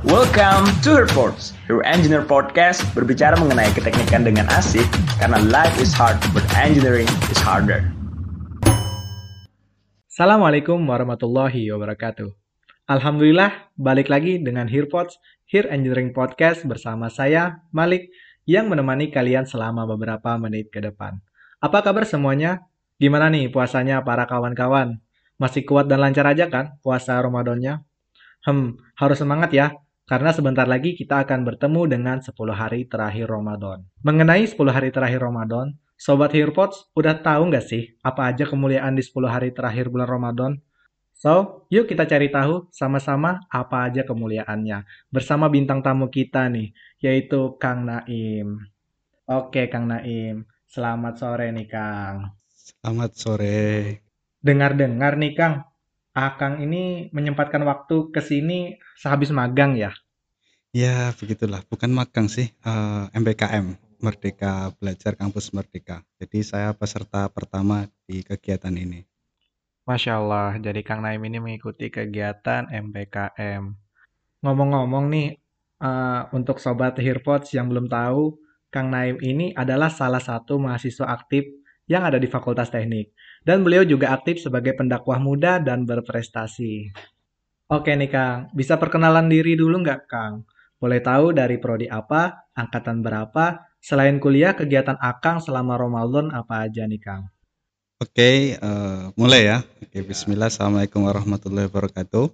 Welcome to Herports, Your Engineer Podcast berbicara mengenai keteknikan dengan asik karena life is hard but engineering is harder. Assalamualaikum warahmatullahi wabarakatuh. Alhamdulillah, balik lagi dengan Herpods, Here Engineering Podcast bersama saya, Malik, yang menemani kalian selama beberapa menit ke depan. Apa kabar semuanya? Gimana nih puasanya para kawan-kawan? Masih kuat dan lancar aja kan puasa Ramadannya? Hmm, harus semangat ya, karena sebentar lagi kita akan bertemu dengan 10 hari terakhir Ramadan. Mengenai 10 hari terakhir Ramadan, Sobat Hearpods udah tahu nggak sih apa aja kemuliaan di 10 hari terakhir bulan Ramadan? So, yuk kita cari tahu sama-sama apa aja kemuliaannya. Bersama bintang tamu kita nih, yaitu Kang Naim. Oke, Kang Naim. Selamat sore nih, Kang. Selamat sore. Dengar-dengar nih Kang, Akang ini menyempatkan waktu ke sini sehabis magang ya? Ya, begitulah. Bukan magang sih, uh, eh, MBKM, Merdeka Belajar Kampus Merdeka. Jadi saya peserta pertama di kegiatan ini. Masya Allah, jadi Kang Naim ini mengikuti kegiatan MBKM. Ngomong-ngomong nih, uh, untuk Sobat Hearpods yang belum tahu, Kang Naim ini adalah salah satu mahasiswa aktif yang ada di Fakultas Teknik. Dan beliau juga aktif sebagai pendakwah muda dan berprestasi. Oke nih Kang, bisa perkenalan diri dulu nggak Kang? Boleh tahu dari prodi apa, angkatan berapa, selain kuliah kegiatan Akang selama Ramadan apa aja nih Kang? Oke, uh, mulai ya. Oke, Bismillah, Assalamualaikum warahmatullahi wabarakatuh.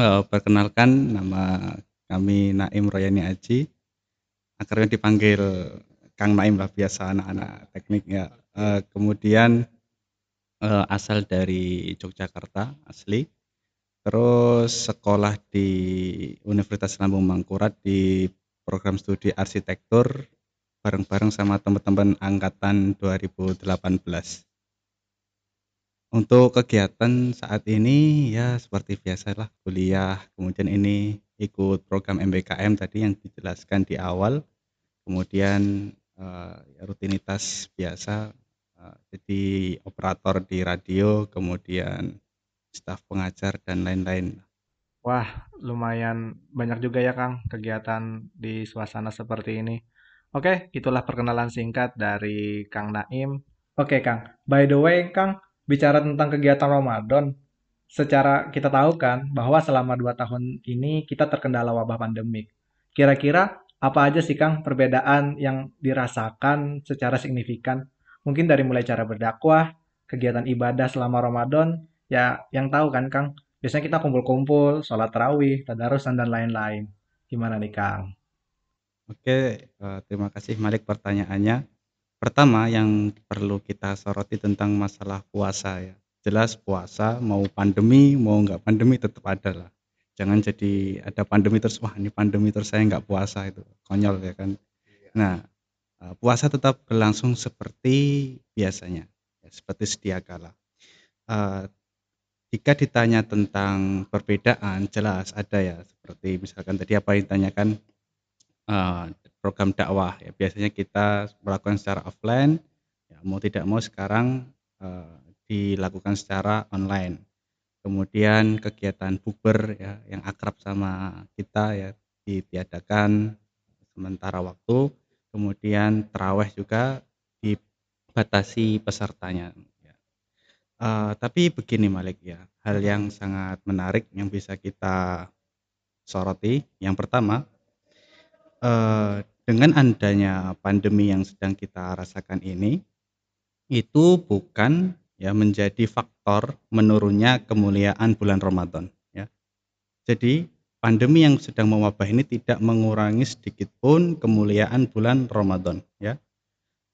Uh, perkenalkan nama kami Naim Royani Aji. Akhirnya dipanggil Kang Naim lah biasa anak-anak teknik ya. Uh, kemudian uh, asal dari Yogyakarta asli. Terus sekolah di Universitas Lambung Mangkurat di program studi arsitektur bareng-bareng sama teman-teman angkatan 2018. Untuk kegiatan saat ini ya seperti biasa lah kuliah, kemudian ini ikut program MBKM tadi yang dijelaskan di awal, kemudian uh, rutinitas biasa uh, jadi operator di radio kemudian staf pengajar dan lain-lain Wah, lumayan banyak juga ya Kang kegiatan di suasana seperti ini. Oke, itulah perkenalan singkat dari Kang Naim. Oke Kang, by the way Kang, bicara tentang kegiatan Ramadan, secara kita tahu kan bahwa selama dua tahun ini kita terkendala wabah pandemik. Kira-kira apa aja sih Kang perbedaan yang dirasakan secara signifikan? Mungkin dari mulai cara berdakwah, kegiatan ibadah selama Ramadan, ya yang tahu kan Kang, biasanya kita kumpul-kumpul, sholat tarawih, tadarusan dan lain-lain. Gimana nih Kang? Oke, uh, terima kasih Malik pertanyaannya. Pertama yang perlu kita soroti tentang masalah puasa ya. Jelas puasa mau pandemi mau nggak pandemi tetap ada lah jangan jadi ada pandemi terus wah ini pandemi terus saya nggak puasa itu konyol ya kan iya. nah eh, puasa tetap berlangsung seperti biasanya ya, seperti sedia kala uh, jika ditanya tentang perbedaan jelas ada ya. Seperti misalkan tadi apa yang ditanyakan uh, program dakwah ya. Biasanya kita melakukan secara offline ya mau tidak mau sekarang uh, dilakukan secara online. Kemudian kegiatan bukber ya yang akrab sama kita ya ditiadakan sementara waktu. Kemudian teraweh juga dibatasi pesertanya uh, tapi begini Malik ya hal yang sangat menarik yang bisa kita soroti yang pertama uh, dengan adanya pandemi yang sedang kita rasakan ini itu bukan ya menjadi faktor menurunnya kemuliaan bulan Ramadan ya. Jadi pandemi yang sedang mewabah ini tidak mengurangi sedikit pun kemuliaan bulan Ramadan ya.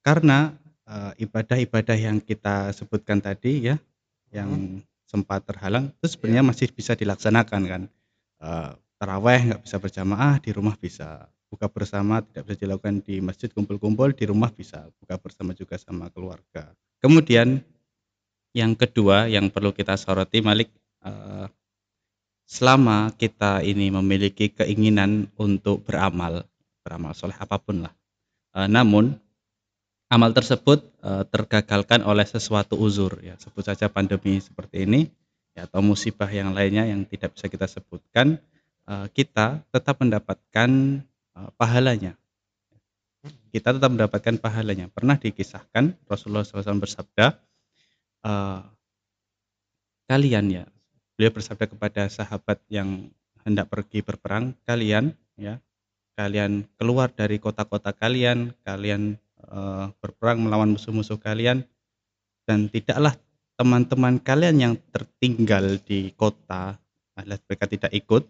Karena eh, ibadah-ibadah yang kita sebutkan tadi ya yang hmm. sempat terhalang itu sebenarnya ya. masih bisa dilaksanakan kan. Uh, taraweh nggak bisa berjamaah di rumah bisa buka bersama tidak bisa dilakukan di masjid kumpul-kumpul di rumah bisa buka bersama juga sama keluarga. Kemudian yang kedua yang perlu kita soroti Malik uh, selama kita ini memiliki keinginan untuk beramal beramal soleh apa pun lah uh, namun amal tersebut uh, tergagalkan oleh sesuatu uzur ya sebut saja pandemi seperti ini ya, atau musibah yang lainnya yang tidak bisa kita sebutkan uh, kita tetap mendapatkan uh, pahalanya. Kita tetap mendapatkan pahalanya. Pernah dikisahkan Rasulullah SAW bersabda, uh, kalian ya, beliau bersabda kepada sahabat yang hendak pergi berperang, kalian ya, kalian keluar dari kota-kota kalian, kalian uh, berperang melawan musuh-musuh kalian, dan tidaklah teman-teman kalian yang tertinggal di kota, alias mereka tidak ikut,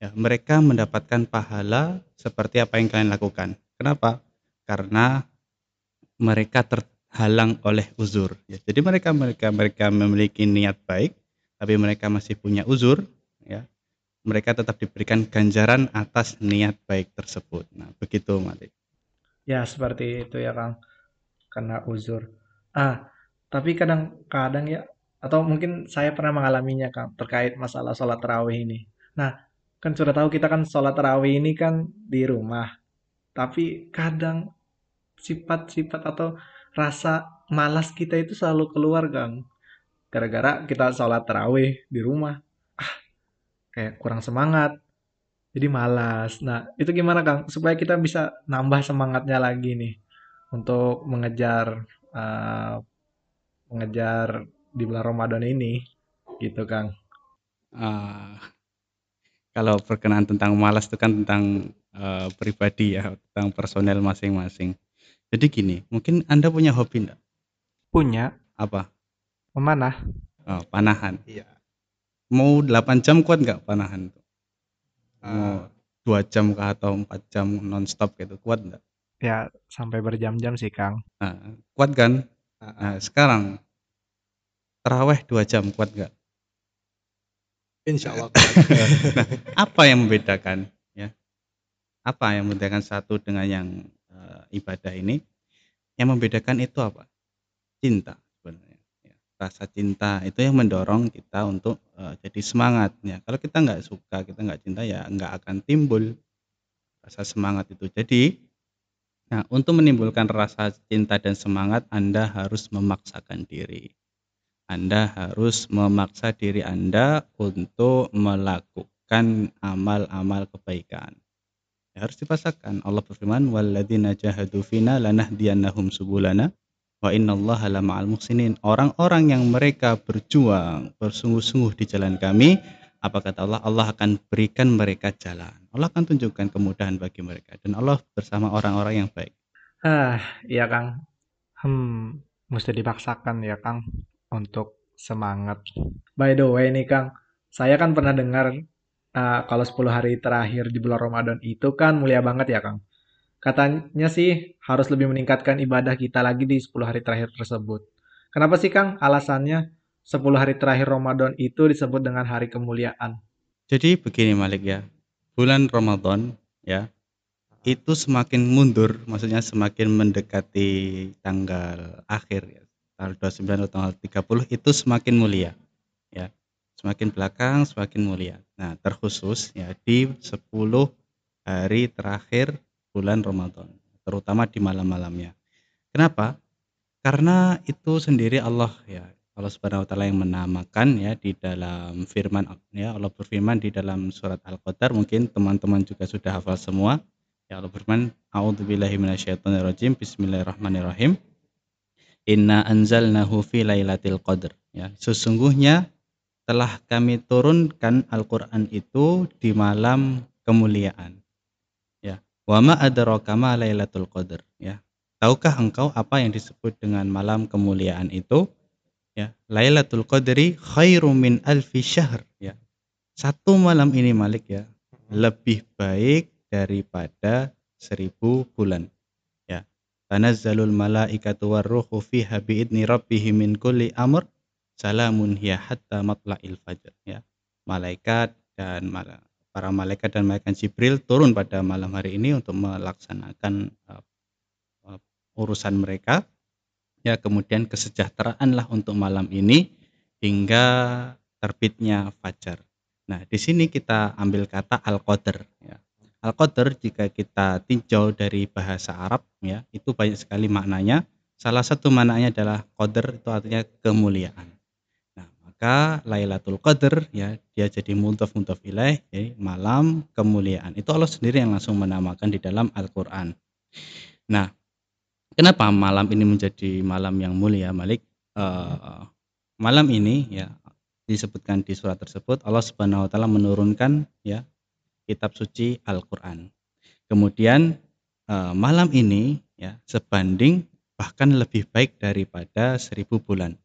ya, mereka mendapatkan pahala seperti apa yang kalian lakukan. Kenapa? Karena mereka terhalang oleh uzur. Ya, jadi mereka mereka mereka memiliki niat baik, tapi mereka masih punya uzur, ya. Mereka tetap diberikan ganjaran atas niat baik tersebut. Nah, begitu Malik. Ya, seperti itu ya, Kang. Karena uzur. Ah, tapi kadang-kadang ya atau mungkin saya pernah mengalaminya Kang terkait masalah sholat tarawih ini. Nah, kan sudah tahu kita kan sholat tarawih ini kan di rumah. Tapi kadang sifat-sifat atau rasa malas kita itu selalu keluar Kang. Gara-gara kita sholat tarawih di rumah. Ah, kayak kurang semangat. Jadi malas. Nah, itu gimana Kang? Supaya kita bisa nambah semangatnya lagi nih. Untuk mengejar uh, mengejar di bulan Ramadan ini. Gitu Kang. Uh, kalau berkenaan tentang malas itu kan tentang uh, pribadi ya, tentang personel masing-masing. Jadi gini, mungkin Anda punya hobi enggak? Punya. Apa? Memanah. Oh, panahan. Iya. Mau 8 jam kuat nggak panahan Mau dua jam kah atau empat jam nonstop gitu kuat nggak? Ya sampai berjam-jam sih Kang. Nah, kuat kan? Nah, sekarang teraweh dua jam kuat nggak? Insya Allah. nah, apa yang membedakan ya? Apa yang membedakan satu dengan yang uh, ibadah ini? Yang membedakan itu apa? Cinta. Rasa cinta itu yang mendorong kita untuk uh, jadi semangat. Ya. Kalau kita nggak suka, kita nggak cinta ya nggak akan timbul rasa semangat itu. Jadi, nah untuk menimbulkan rasa cinta dan semangat, Anda harus memaksakan diri. Anda harus memaksa diri Anda untuk melakukan amal-amal kebaikan. Harus dipaksakan. Allah berfirman, "Walladzina jahadu fina subulana wa innallaha lama'al muhsinin." Orang-orang yang mereka berjuang bersungguh-sungguh di jalan kami, apa kata Allah? Allah akan berikan mereka jalan. Allah akan tunjukkan kemudahan bagi mereka dan Allah bersama orang-orang yang baik. Ah, iya Kang. Hmm, mesti dipaksakan ya Kang untuk semangat. By the way nih Kang, saya kan pernah dengar uh, kalau 10 hari terakhir di bulan Ramadan itu kan mulia banget ya Kang. Katanya sih harus lebih meningkatkan ibadah kita lagi di 10 hari terakhir tersebut. Kenapa sih Kang? Alasannya 10 hari terakhir Ramadan itu disebut dengan hari kemuliaan? Jadi begini Malik ya, bulan Ramadan ya, itu semakin mundur, maksudnya semakin mendekati tanggal akhir ya, tanggal 29 atau tanggal 30 itu semakin mulia ya. Semakin belakang semakin mulia. Nah terkhusus ya di 10 hari terakhir bulan Ramadan terutama di malam-malamnya. Kenapa? Karena itu sendiri Allah ya Allah Subhanahu wa taala yang menamakan ya di dalam firman ya Allah berfirman di dalam surat Al-Qadar. Mungkin teman-teman juga sudah hafal semua. Ya Allah berfirman a'udzubillahi minasyaitonirrajim bismillahirrahmanirrahim. Inna anzalnahu fi lailatul qadr. Ya, sesungguhnya telah kami turunkan Al-Qur'an itu di malam kemuliaan. Ya. Wa ma adraka ma lailatul qadr, ya. Tahukah engkau apa yang disebut dengan malam kemuliaan itu? Ya, Lailatul Qadri khairum min alfi syahr, ya. Satu malam ini Malik ya, lebih baik daripada seribu bulan tanazzalul malaikatu warruhu fiha biidni rabbihim min kulli amr salamun hiya hatta matla'il fajr ya malaikat dan para malaikat dan malaikat Jibril turun pada malam hari ini untuk melaksanakan uh, urusan mereka ya kemudian kesejahteraanlah untuk malam ini hingga terbitnya fajar nah di sini kita ambil kata al-qadar ya Al-Qadar jika kita tinjau dari bahasa Arab ya, itu banyak sekali maknanya. Salah satu maknanya adalah qadar itu artinya kemuliaan. Maka Lailatul Qadar ya dia jadi mudhaf mudhaf ilaih ya, malam kemuliaan. Itu Allah sendiri yang langsung menamakan di dalam Al-Qur'an. Nah, kenapa malam ini menjadi malam yang mulia Malik? Uh, malam ini ya disebutkan di surat tersebut Allah Subhanahu wa taala menurunkan ya kitab suci Al-Qur'an. Kemudian uh, malam ini ya sebanding bahkan lebih baik daripada seribu bulan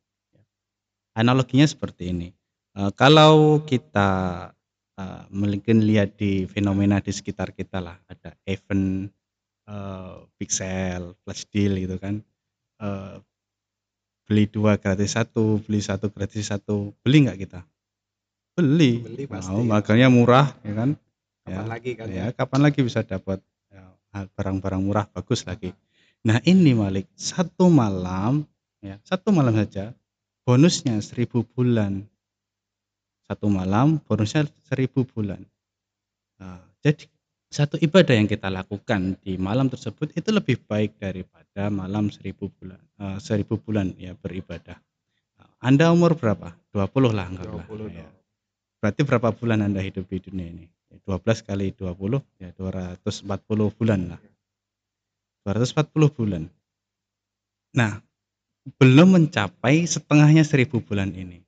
Analoginya seperti ini. Uh, kalau kita uh, mungkin lihat di fenomena di sekitar kita lah, ada event uh, pixel, flash deal gitu kan. Uh, beli dua gratis satu, beli satu gratis satu, beli nggak kita? Beli. Beli pasti. Makanya murah, ya kan? Kapan ya, lagi kan? Ya, ya, kapan lagi bisa dapat ya, barang-barang murah bagus lagi. Nah ini Malik satu malam, ya satu malam saja bonusnya seribu bulan. Satu malam bonusnya seribu bulan. Nah, jadi satu ibadah yang kita lakukan di malam tersebut itu lebih baik daripada malam seribu bulan uh, seribu bulan ya beribadah. Nah, anda umur berapa? 20 lah enggak 20 lah ya. berarti berapa bulan anda hidup di dunia ini? 12 kali 20 ya 240 bulan lah. 240 bulan. Nah belum mencapai setengahnya seribu bulan ini.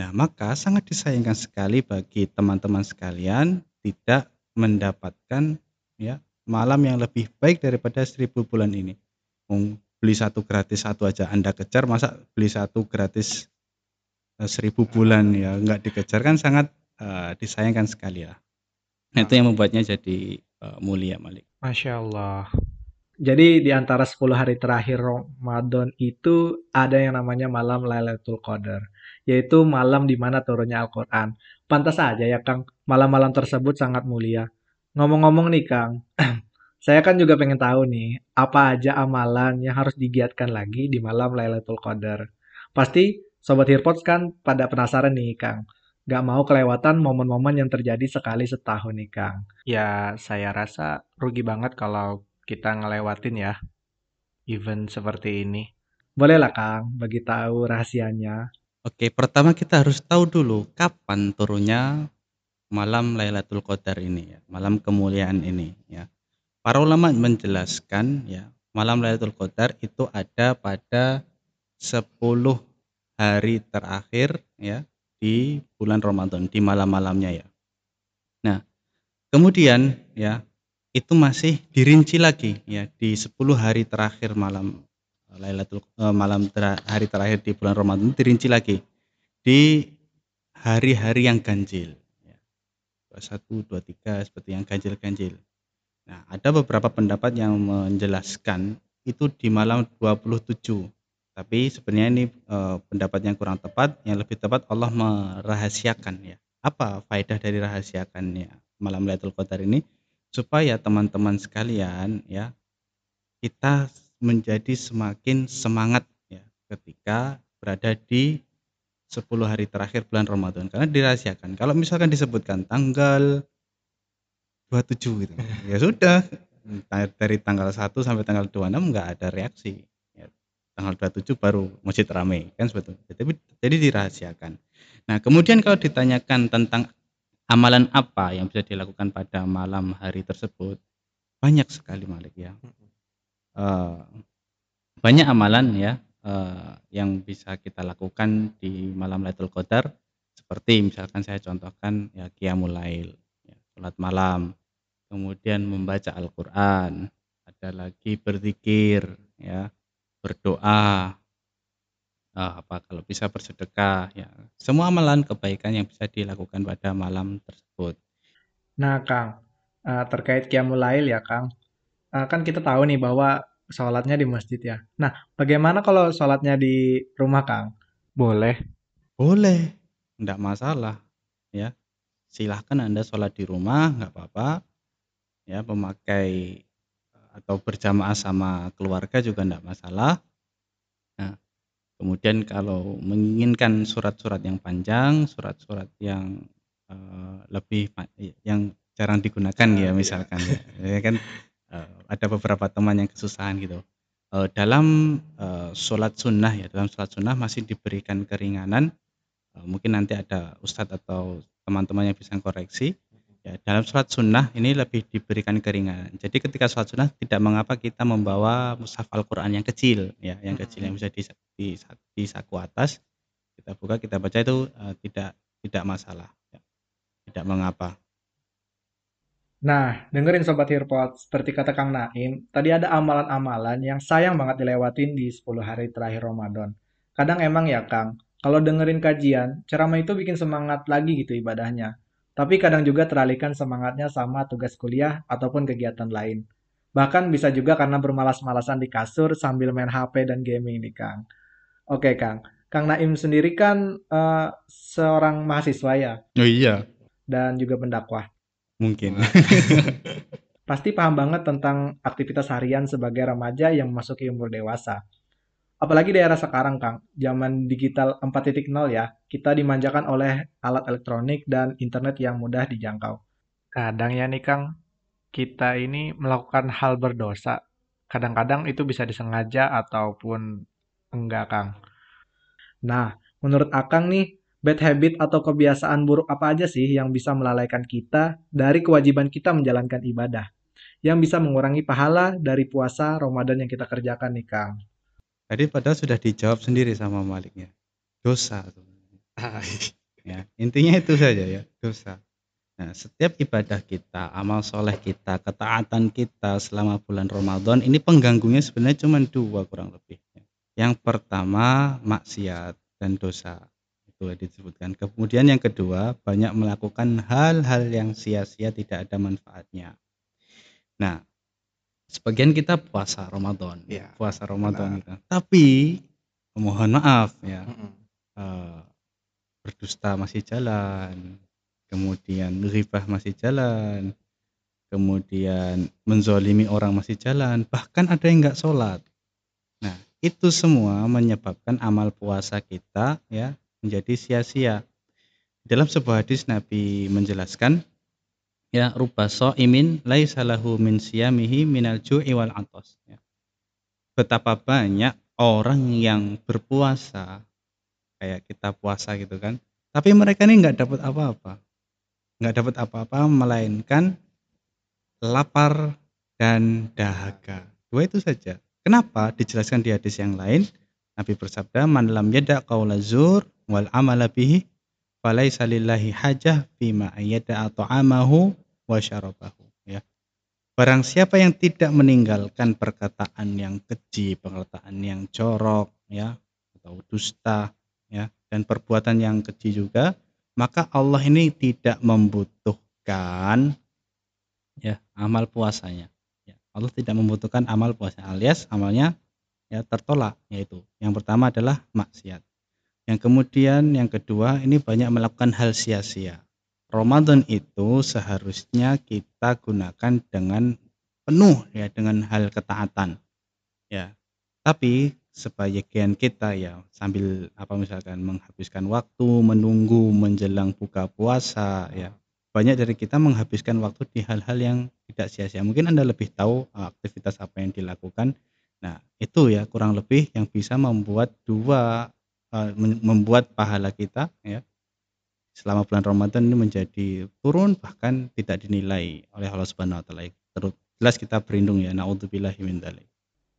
Nah, maka sangat disayangkan sekali bagi teman-teman sekalian tidak mendapatkan ya malam yang lebih baik daripada seribu bulan ini. beli satu gratis satu aja Anda kejar, masa beli satu gratis eh, seribu bulan ya nggak dikejar kan sangat uh, disayangkan sekali ya. Nah, itu yang membuatnya jadi uh, mulia Malik. Masya Allah. Jadi di antara 10 hari terakhir Ramadan itu ada yang namanya malam Lailatul Qadar, yaitu malam di mana turunnya Al-Qur'an. Pantas saja ya Kang, malam-malam tersebut sangat mulia. Ngomong-ngomong nih Kang, saya kan juga pengen tahu nih, apa aja amalan yang harus digiatkan lagi di malam Lailatul Qadar. Pasti Sobat Hirpods kan pada penasaran nih Kang, gak mau kelewatan momen-momen yang terjadi sekali setahun nih Kang. Ya saya rasa rugi banget kalau kita ngelewatin ya event seperti ini. Bolehlah Kang, bagi tahu rahasianya. Oke, pertama kita harus tahu dulu kapan turunnya malam Lailatul Qadar ini ya, malam kemuliaan ini ya. Para ulama menjelaskan ya, malam Lailatul Qadar itu ada pada 10 hari terakhir ya di bulan Ramadan, di malam-malamnya ya. Nah, kemudian ya itu masih dirinci lagi ya di 10 hari terakhir malam Lailatul uh, malam ter hari terakhir di bulan Ramadan dirinci lagi di hari-hari yang ganjil ya. 21 23 seperti yang ganjil-ganjil. Nah, ada beberapa pendapat yang menjelaskan itu di malam 27. Tapi sebenarnya ini uh, pendapat yang kurang tepat, yang lebih tepat Allah merahasiakan ya. Apa faedah dari rahasiakannya malam Lailatul Qadar ini? Supaya teman-teman sekalian ya kita menjadi semakin semangat ya ketika berada di 10 hari terakhir bulan Ramadan karena dirahasiakan. Kalau misalkan disebutkan tanggal 27 gitu. ya sudah dari tanggal 1 sampai tanggal 26 nggak ada reaksi. Ya, tanggal 27 baru masjid ramai kan sebetulnya. Jadi jadi dirahasiakan. Nah, kemudian kalau ditanyakan tentang amalan apa yang bisa dilakukan pada malam hari tersebut? Banyak sekali Malik ya. Uh, banyak amalan ya uh, yang bisa kita lakukan di malam Lailatul Qadar. Seperti misalkan saya contohkan ya qiyamul lail ya, salat malam. Kemudian membaca Al-Qur'an. Ada lagi berzikir ya berdoa. Uh, apa kalau bisa bersedekah ya semua amalan kebaikan yang bisa dilakukan pada malam tersebut. Nah Kang uh, terkait Qiyamul Lail ya Kang uh, kan kita tahu nih bahwa sholatnya di masjid ya. Nah bagaimana kalau sholatnya di rumah Kang? Boleh? Boleh, enggak masalah ya. Silahkan Anda sholat di rumah nggak apa-apa ya memakai atau berjamaah sama keluarga juga enggak masalah. Nah, Kemudian kalau menginginkan surat-surat yang panjang, surat-surat yang uh, lebih yang jarang digunakan ya misalkan ya, ya kan uh, ada beberapa teman yang kesusahan gitu. Uh, dalam uh, sholat sunnah ya dalam sholat sunnah masih diberikan keringanan uh, mungkin nanti ada ustadz atau teman-teman yang bisa koreksi ya dalam sholat sunnah ini lebih diberikan keringanan jadi ketika sholat sunnah tidak mengapa kita membawa mushaf Al-Quran yang kecil ya yang kecil yang bisa di, di, di saku atas kita buka kita baca itu uh, tidak tidak masalah ya. tidak mengapa Nah, dengerin Sobat Hirpot, seperti kata Kang Naim, tadi ada amalan-amalan yang sayang banget dilewatin di 10 hari terakhir Ramadan. Kadang emang ya Kang, kalau dengerin kajian, ceramah itu bikin semangat lagi gitu ibadahnya. Tapi kadang juga teralihkan semangatnya sama tugas kuliah ataupun kegiatan lain. Bahkan bisa juga karena bermalas-malasan di kasur sambil main HP dan gaming nih Kang. Oke Kang, Kang Naim sendiri kan uh, seorang mahasiswa ya? Oh iya. Dan juga pendakwah mungkin. Pasti paham banget tentang aktivitas harian sebagai remaja yang memasuki umur dewasa. Apalagi di era sekarang, Kang, zaman digital 4.0 ya, kita dimanjakan oleh alat elektronik dan internet yang mudah dijangkau. Kadang ya nih, Kang, kita ini melakukan hal berdosa. Kadang-kadang itu bisa disengaja ataupun enggak, Kang. Nah, menurut Akang nih, bad habit atau kebiasaan buruk apa aja sih yang bisa melalaikan kita dari kewajiban kita menjalankan ibadah? Yang bisa mengurangi pahala dari puasa Ramadan yang kita kerjakan nih Kang. Tadi padahal sudah dijawab sendiri sama Maliknya. Dosa. ya, intinya itu saja ya, dosa. Nah, setiap ibadah kita, amal soleh kita, ketaatan kita selama bulan Ramadan, ini pengganggunya sebenarnya cuma dua kurang lebih. Yang pertama, maksiat dan dosa boleh disebutkan. Kemudian yang kedua, banyak melakukan hal-hal yang sia-sia tidak ada manfaatnya. Nah, sebagian kita puasa Ramadan, ya, puasa Ramadan gitu. Tapi mohon maaf ya, mm -mm. Uh, berdusta masih jalan, kemudian ribah masih jalan, kemudian menzolimi orang masih jalan, bahkan ada yang nggak sholat. Nah, itu semua menyebabkan amal puasa kita ya menjadi sia-sia. Dalam sebuah hadis Nabi menjelaskan ya rupa imin laisa lahu min siyamihi minal ju'i wal atos ya. Betapa banyak orang yang berpuasa kayak kita puasa gitu kan, tapi mereka ini nggak dapat apa-apa. Nggak dapat apa-apa melainkan lapar dan dahaga. Dua itu saja. Kenapa? Dijelaskan di hadis yang lain. Nabi bersabda, "Man lam yada qaula zur wal amala bihi falaisa lillahi hajah bima ayyada ta'amahu wa syarabahu ya. Barang siapa yang tidak meninggalkan perkataan yang keji perkataan yang corok ya atau dusta ya dan perbuatan yang keji juga maka Allah ini tidak membutuhkan ya amal puasanya. Ya Allah tidak membutuhkan amal puasa alias amalnya ya tertolak yaitu. Yang pertama adalah maksiat yang kemudian yang kedua ini banyak melakukan hal sia-sia. Ramadan itu seharusnya kita gunakan dengan penuh ya dengan hal ketaatan. Ya. Tapi sebagian kita ya sambil apa misalkan menghabiskan waktu menunggu menjelang buka puasa ya banyak dari kita menghabiskan waktu di hal-hal yang tidak sia-sia mungkin anda lebih tahu eh, aktivitas apa yang dilakukan nah itu ya kurang lebih yang bisa membuat dua Eh, membuat pahala kita ya selama bulan Ramadan ini menjadi turun bahkan tidak dinilai oleh Allah Subhanahu wa taala. Terus jelas kita berlindung ya naudzubillahi min dzalik.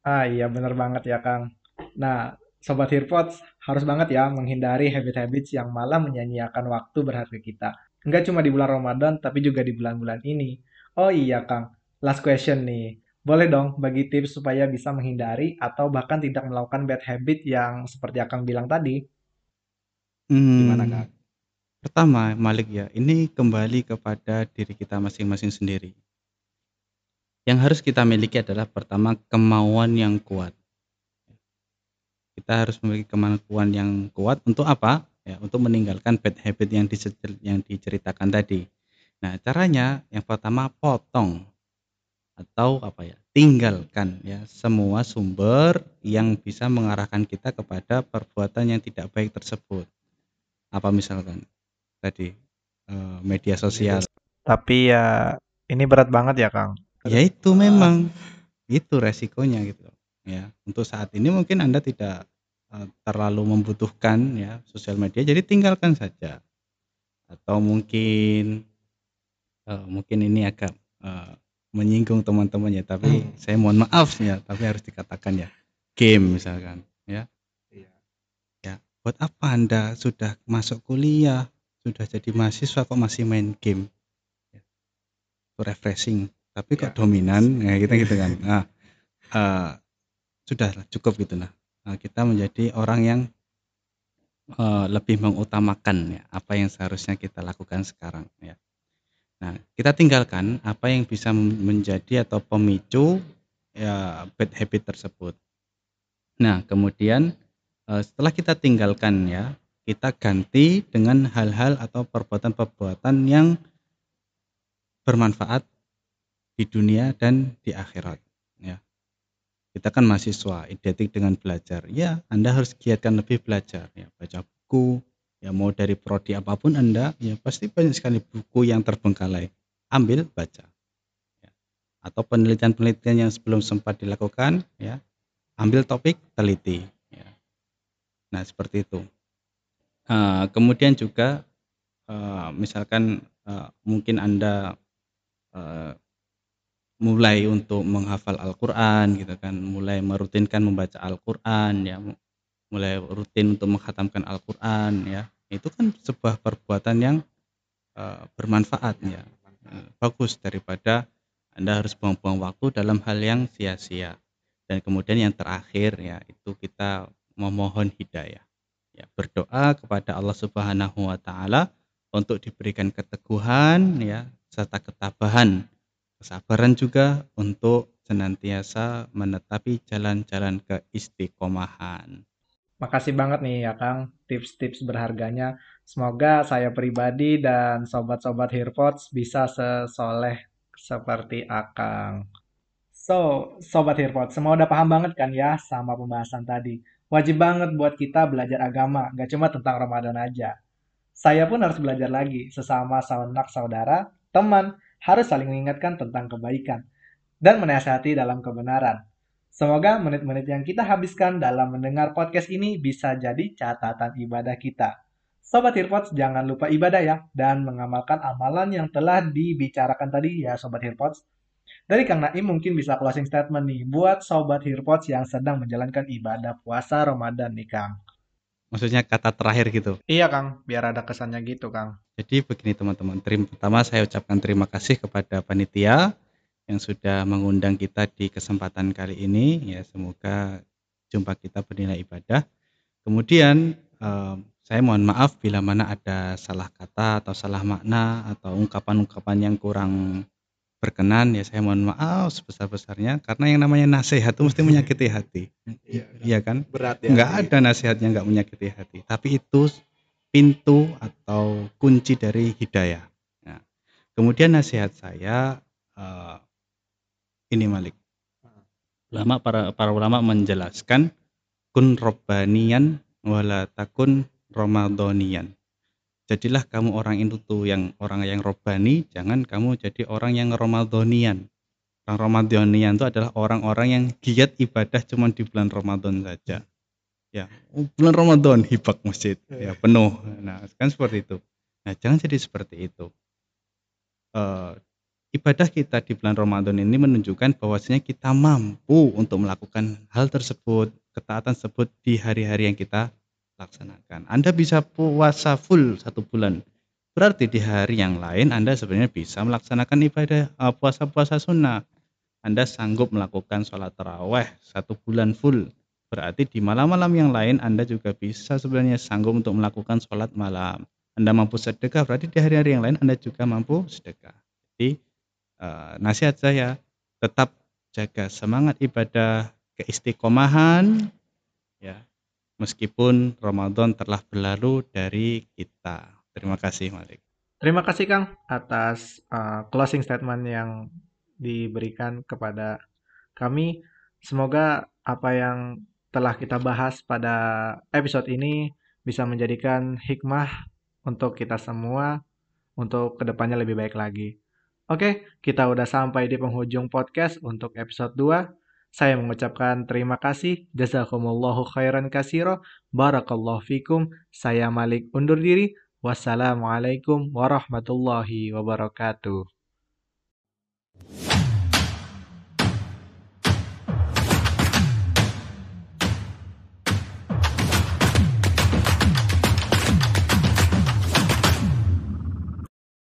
Ah iya benar banget ya Kang. Nah, sobat Hirpods harus banget ya menghindari habit-habits yang malah menyanyiakan waktu berharga kita. Enggak cuma di bulan Ramadan tapi juga di bulan-bulan ini. Oh iya Kang, last question nih. Boleh dong bagi tips supaya bisa menghindari atau bahkan tidak melakukan bad habit yang seperti Akang bilang tadi. Hmm, Gimana Kak? Pertama, Malik ya, ini kembali kepada diri kita masing-masing sendiri. Yang harus kita miliki adalah pertama kemauan yang kuat. Kita harus memiliki kemampuan yang kuat untuk apa? Ya, untuk meninggalkan bad habit yang diceritakan tadi. Nah, caranya yang pertama potong atau apa ya tinggalkan ya semua sumber yang bisa mengarahkan kita kepada perbuatan yang tidak baik tersebut. Apa misalkan tadi eh, media sosial? Tapi ya ini berat banget ya Kang. Ya itu memang itu resikonya gitu ya. Untuk saat ini mungkin anda tidak uh, terlalu membutuhkan ya sosial media, jadi tinggalkan saja. Atau mungkin uh, mungkin ini agak uh, menyinggung teman-teman ya, tapi hmm. saya mohon maaf ya, tapi harus dikatakan ya, game misalkan ya. Iya. Ya, buat apa Anda sudah masuk kuliah, sudah jadi mahasiswa kok masih main game? Ya. Refreshing, tapi kok ya. dominan, ya kita gitu kan. Nah, uh, sudah cukup gitu nah. nah kita menjadi orang yang uh, lebih mengutamakan ya apa yang seharusnya kita lakukan sekarang ya. Nah, kita tinggalkan apa yang bisa menjadi atau pemicu ya bad habit tersebut. Nah, kemudian uh, setelah kita tinggalkan ya, kita ganti dengan hal-hal atau perbuatan-perbuatan yang bermanfaat di dunia dan di akhirat kita kan mahasiswa identik dengan belajar ya Anda harus giatkan lebih belajar ya baca buku ya mau dari prodi apa pun Anda ya pasti banyak sekali buku yang terbengkalai ambil baca ya. atau penelitian-penelitian yang sebelum sempat dilakukan ya ambil topik teliti ya. nah seperti itu uh, kemudian juga uh, misalkan uh, mungkin Anda uh, mulai untuk menghafal Al-Qur'an gitu kan, mulai merutinkan membaca Al-Qur'an ya, mulai rutin untuk menghatamkan Al-Qur'an ya. Itu kan sebuah perbuatan yang uh, bermanfaat ya. Uh, bagus daripada Anda harus buang-buang waktu dalam hal yang sia-sia. Dan kemudian yang terakhir ya, itu kita memohon hidayah. Ya, berdoa kepada Allah Subhanahu wa taala untuk diberikan keteguhan ya serta ketabahan kesabaran juga untuk senantiasa menetapi jalan-jalan keistiqomahan. Makasih banget nih ya Kang, tips-tips berharganya. Semoga saya pribadi dan sobat-sobat Hearpods bisa sesoleh seperti Akang. So, Sobat Hearpods, semua udah paham banget kan ya sama pembahasan tadi. Wajib banget buat kita belajar agama, gak cuma tentang Ramadan aja. Saya pun harus belajar lagi, sesama sanak saudara, teman, harus saling mengingatkan tentang kebaikan dan menasihati dalam kebenaran. Semoga menit-menit yang kita habiskan dalam mendengar podcast ini bisa jadi catatan ibadah kita. Sobat Earpods, jangan lupa ibadah ya, dan mengamalkan amalan yang telah dibicarakan tadi ya Sobat Earpods. Dari Kang Naim mungkin bisa closing statement nih buat Sobat Earpods yang sedang menjalankan ibadah puasa Ramadan nih Kang. Maksudnya kata terakhir gitu? Iya Kang, biar ada kesannya gitu Kang. Jadi begini teman-teman, terima pertama saya ucapkan terima kasih kepada panitia yang sudah mengundang kita di kesempatan kali ini. Ya semoga jumpa kita bernilai ibadah. Kemudian eh, saya mohon maaf bila mana ada salah kata atau salah makna atau ungkapan-ungkapan yang kurang berkenan ya saya mohon maaf sebesar-besarnya karena yang namanya nasihat itu mesti menyakiti hati. Iya, iya kan? Berat ya. Enggak ada nasihatnya enggak menyakiti hati, tapi itu pintu atau kunci dari hidayah. Nah, kemudian nasihat saya uh, ini Malik. Ulama para para ulama menjelaskan kun robbanian wala takun ramadhanian. Jadilah kamu orang itu tuh yang orang yang robani, jangan kamu jadi orang yang ramadhanian. Orang ramadhanian itu adalah orang-orang yang giat ibadah cuma di bulan Ramadan saja ya bulan Ramadan hibak masjid ya penuh nah kan seperti itu nah jangan jadi seperti itu uh, ibadah kita di bulan Ramadan ini menunjukkan bahwasanya kita mampu untuk melakukan hal tersebut ketaatan tersebut di hari-hari yang kita laksanakan Anda bisa puasa full satu bulan berarti di hari yang lain Anda sebenarnya bisa melaksanakan ibadah uh, puasa-puasa sunnah Anda sanggup melakukan sholat taraweh satu bulan full Berarti di malam-malam yang lain Anda juga bisa sebenarnya sanggup untuk melakukan sholat malam. Anda mampu sedekah, berarti di hari-hari yang lain Anda juga mampu sedekah. Jadi uh, nasihat saya tetap jaga semangat ibadah keistiqomahan ya meskipun Ramadan telah berlalu dari kita. Terima kasih Malik. Terima kasih Kang atas uh, closing statement yang diberikan kepada kami. Semoga apa yang telah kita bahas pada episode ini bisa menjadikan hikmah untuk kita semua untuk ke depannya lebih baik lagi. Oke, kita udah sampai di penghujung podcast untuk episode 2. Saya mengucapkan terima kasih. Jazakumullahu khairan kasiro. Barakallahu fikum. Saya Malik undur diri. Wassalamualaikum warahmatullahi wabarakatuh.